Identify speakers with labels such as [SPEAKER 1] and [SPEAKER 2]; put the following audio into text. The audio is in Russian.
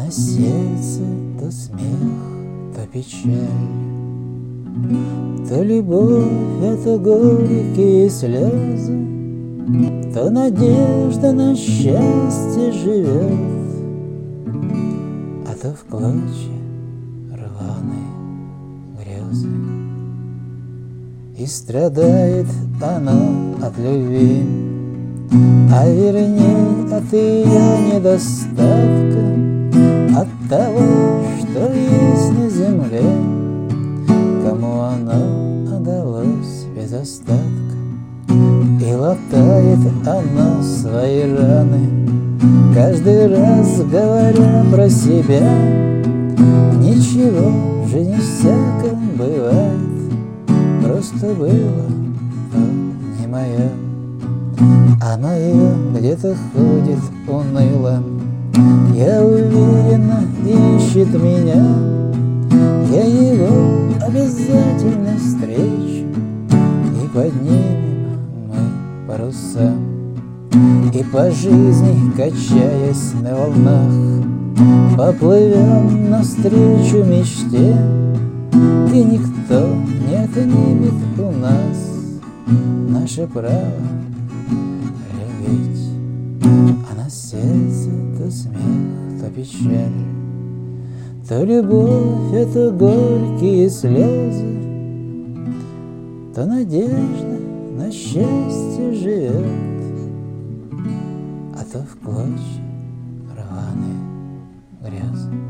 [SPEAKER 1] на сердце то смех, то печаль, То любовь, это горькие слезы, То надежда на счастье живет, А то в клочья рваные грезы. И страдает оно от любви, А вернее от ее недостатка, От того, что есть на земле, Кому оно отдалось без остатка. И латает она свои раны, Каждый раз говоря про себя, Ничего в жизни всяком бывает, Просто было, но не мое. А мое где-то ходит уныло, Я уверена, ищет меня, Я его обязательно встречу, И поднимем мы паруса. И по жизни, качаясь на волнах, Поплывем навстречу мечте, И никто не отнимет у нас Наше право любить. А на сердце печаль, То любовь — это горькие слезы, То надежда на счастье живет, А то в клочья рваные грязы.